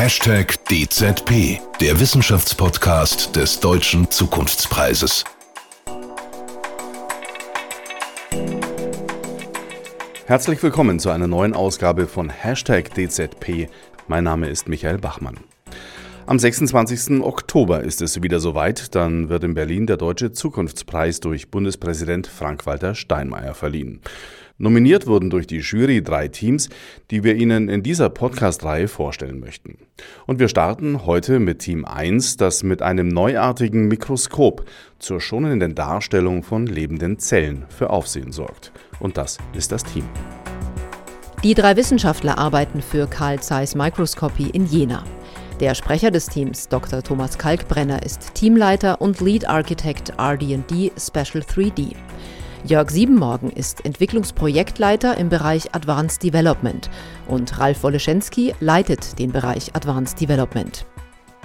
Hashtag DZP, der Wissenschaftspodcast des Deutschen Zukunftspreises. Herzlich willkommen zu einer neuen Ausgabe von Hashtag DZP. Mein Name ist Michael Bachmann. Am 26. Oktober ist es wieder soweit, dann wird in Berlin der Deutsche Zukunftspreis durch Bundespräsident Frank-Walter Steinmeier verliehen. Nominiert wurden durch die Jury drei Teams, die wir Ihnen in dieser Podcast-Reihe vorstellen möchten. Und wir starten heute mit Team 1, das mit einem neuartigen Mikroskop zur schonenden Darstellung von lebenden Zellen für Aufsehen sorgt. Und das ist das Team. Die drei Wissenschaftler arbeiten für Carl Zeiss Microscopy in Jena. Der Sprecher des Teams, Dr. Thomas Kalkbrenner, ist Teamleiter und Lead Architect RD&D Special 3D. Jörg Siebenmorgen ist Entwicklungsprojektleiter im Bereich Advanced Development und Ralf Woleschenski leitet den Bereich Advanced Development.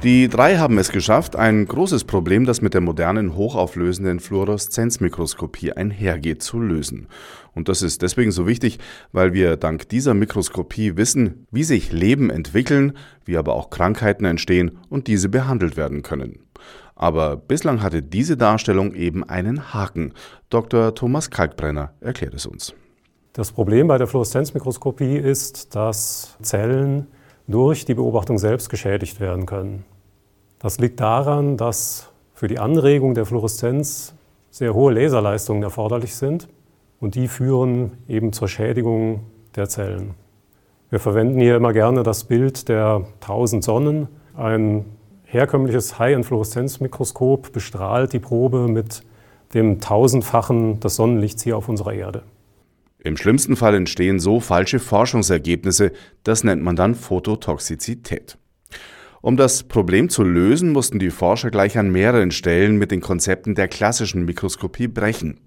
Die drei haben es geschafft, ein großes Problem, das mit der modernen hochauflösenden Fluoreszenzmikroskopie einhergeht, zu lösen. Und das ist deswegen so wichtig, weil wir dank dieser Mikroskopie wissen, wie sich Leben entwickeln, wie aber auch Krankheiten entstehen und diese behandelt werden können. Aber bislang hatte diese Darstellung eben einen Haken. Dr. Thomas Kalkbrenner erklärt es uns. Das Problem bei der Fluoreszenzmikroskopie ist, dass Zellen durch die Beobachtung selbst geschädigt werden können. Das liegt daran, dass für die Anregung der Fluoreszenz sehr hohe Laserleistungen erforderlich sind und die führen eben zur Schädigung der Zellen. Wir verwenden hier immer gerne das Bild der 1000 Sonnen. Ein herkömmliches High-End-Fluoreszenzmikroskop bestrahlt die Probe mit dem tausendfachen des Sonnenlichts hier auf unserer Erde. Im schlimmsten Fall entstehen so falsche Forschungsergebnisse, das nennt man dann Phototoxizität. Um das Problem zu lösen, mussten die Forscher gleich an mehreren Stellen mit den Konzepten der klassischen Mikroskopie brechen.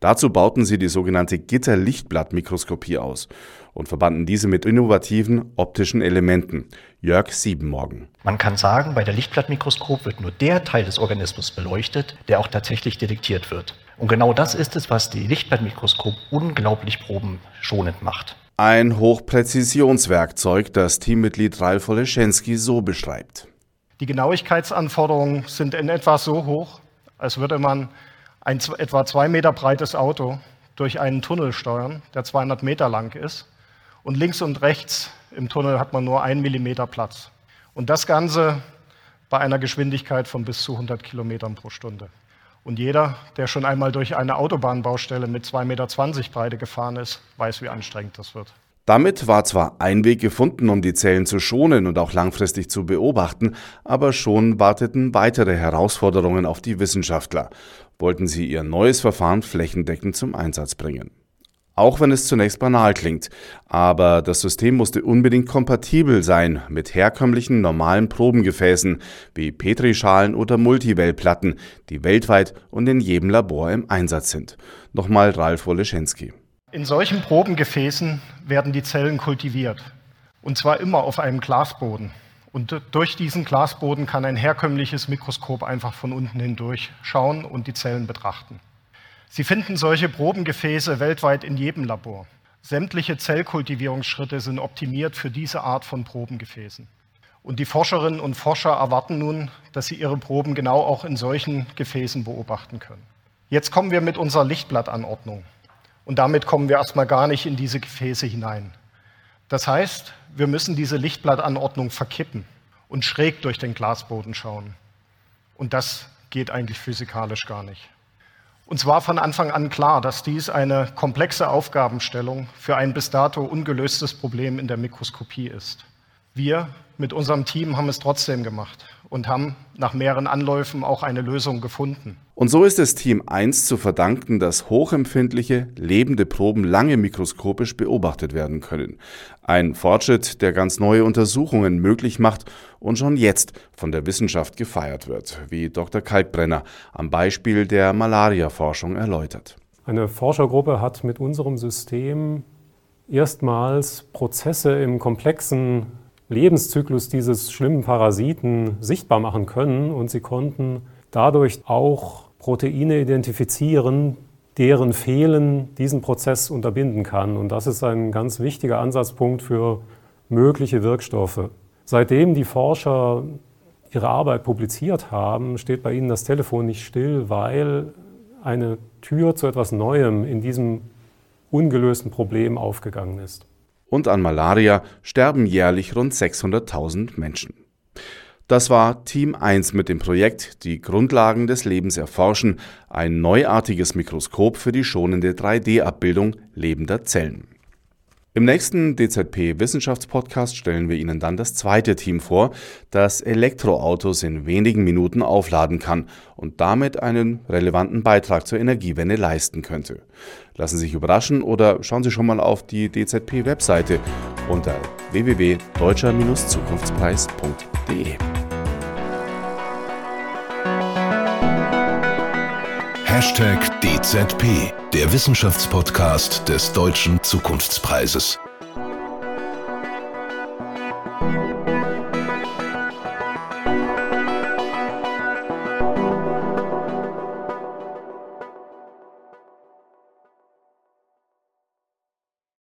Dazu bauten sie die sogenannte Gitterlichtblattmikroskopie aus und verbanden diese mit innovativen optischen Elementen. Jörg Siebenmorgen. Man kann sagen, bei der Lichtblattmikroskop wird nur der Teil des Organismus beleuchtet, der auch tatsächlich detektiert wird. Und genau das ist es, was die Lichtblattmikroskop unglaublich probenschonend macht. Ein Hochpräzisionswerkzeug, das Teammitglied Ralf Oleschensky so beschreibt. Die Genauigkeitsanforderungen sind in etwa so hoch, als würde man ein etwa zwei Meter breites Auto durch einen Tunnel steuern, der 200 Meter lang ist. Und links und rechts im Tunnel hat man nur einen Millimeter Platz. Und das Ganze bei einer Geschwindigkeit von bis zu 100 Kilometern pro Stunde. Und jeder, der schon einmal durch eine Autobahnbaustelle mit 2,20 Meter Breite gefahren ist, weiß, wie anstrengend das wird. Damit war zwar ein Weg gefunden, um die Zellen zu schonen und auch langfristig zu beobachten, aber schon warteten weitere Herausforderungen auf die Wissenschaftler, wollten sie ihr neues Verfahren flächendeckend zum Einsatz bringen. Auch wenn es zunächst banal klingt, aber das System musste unbedingt kompatibel sein mit herkömmlichen normalen Probengefäßen wie Petrischalen oder Multivellplatten, die weltweit und in jedem Labor im Einsatz sind. Nochmal Ralf Woleschenski. In solchen Probengefäßen werden die Zellen kultiviert. Und zwar immer auf einem Glasboden. Und durch diesen Glasboden kann ein herkömmliches Mikroskop einfach von unten hindurch schauen und die Zellen betrachten. Sie finden solche Probengefäße weltweit in jedem Labor. Sämtliche Zellkultivierungsschritte sind optimiert für diese Art von Probengefäßen. Und die Forscherinnen und Forscher erwarten nun, dass sie ihre Proben genau auch in solchen Gefäßen beobachten können. Jetzt kommen wir mit unserer Lichtblattanordnung. Und damit kommen wir erstmal gar nicht in diese Gefäße hinein. Das heißt, wir müssen diese Lichtblattanordnung verkippen und schräg durch den Glasboden schauen. Und das geht eigentlich physikalisch gar nicht. Uns war von Anfang an klar, dass dies eine komplexe Aufgabenstellung für ein bis dato ungelöstes Problem in der Mikroskopie ist. Wir mit unserem Team haben es trotzdem gemacht und haben nach mehreren Anläufen auch eine Lösung gefunden. Und so ist es Team 1 zu verdanken, dass hochempfindliche, lebende Proben lange mikroskopisch beobachtet werden können. Ein Fortschritt, der ganz neue Untersuchungen möglich macht und schon jetzt von der Wissenschaft gefeiert wird, wie Dr. Kalkbrenner am Beispiel der Malaria-Forschung erläutert. Eine Forschergruppe hat mit unserem System erstmals Prozesse im komplexen Lebenszyklus dieses schlimmen Parasiten sichtbar machen können und sie konnten dadurch auch Proteine identifizieren, deren Fehlen diesen Prozess unterbinden kann. Und das ist ein ganz wichtiger Ansatzpunkt für mögliche Wirkstoffe. Seitdem die Forscher ihre Arbeit publiziert haben, steht bei ihnen das Telefon nicht still, weil eine Tür zu etwas Neuem in diesem ungelösten Problem aufgegangen ist. Und an Malaria sterben jährlich rund 600.000 Menschen. Das war Team 1 mit dem Projekt Die Grundlagen des Lebens erforschen, ein neuartiges Mikroskop für die schonende 3D-Abbildung lebender Zellen. Im nächsten DZP Wissenschaftspodcast stellen wir Ihnen dann das zweite Team vor, das Elektroautos in wenigen Minuten aufladen kann und damit einen relevanten Beitrag zur Energiewende leisten könnte. Lassen Sie sich überraschen oder schauen Sie schon mal auf die DZP-Webseite unter www.deutscher-zukunftspreis.de. DZP, der Wissenschaftspodcast des Deutschen Zukunftspreises.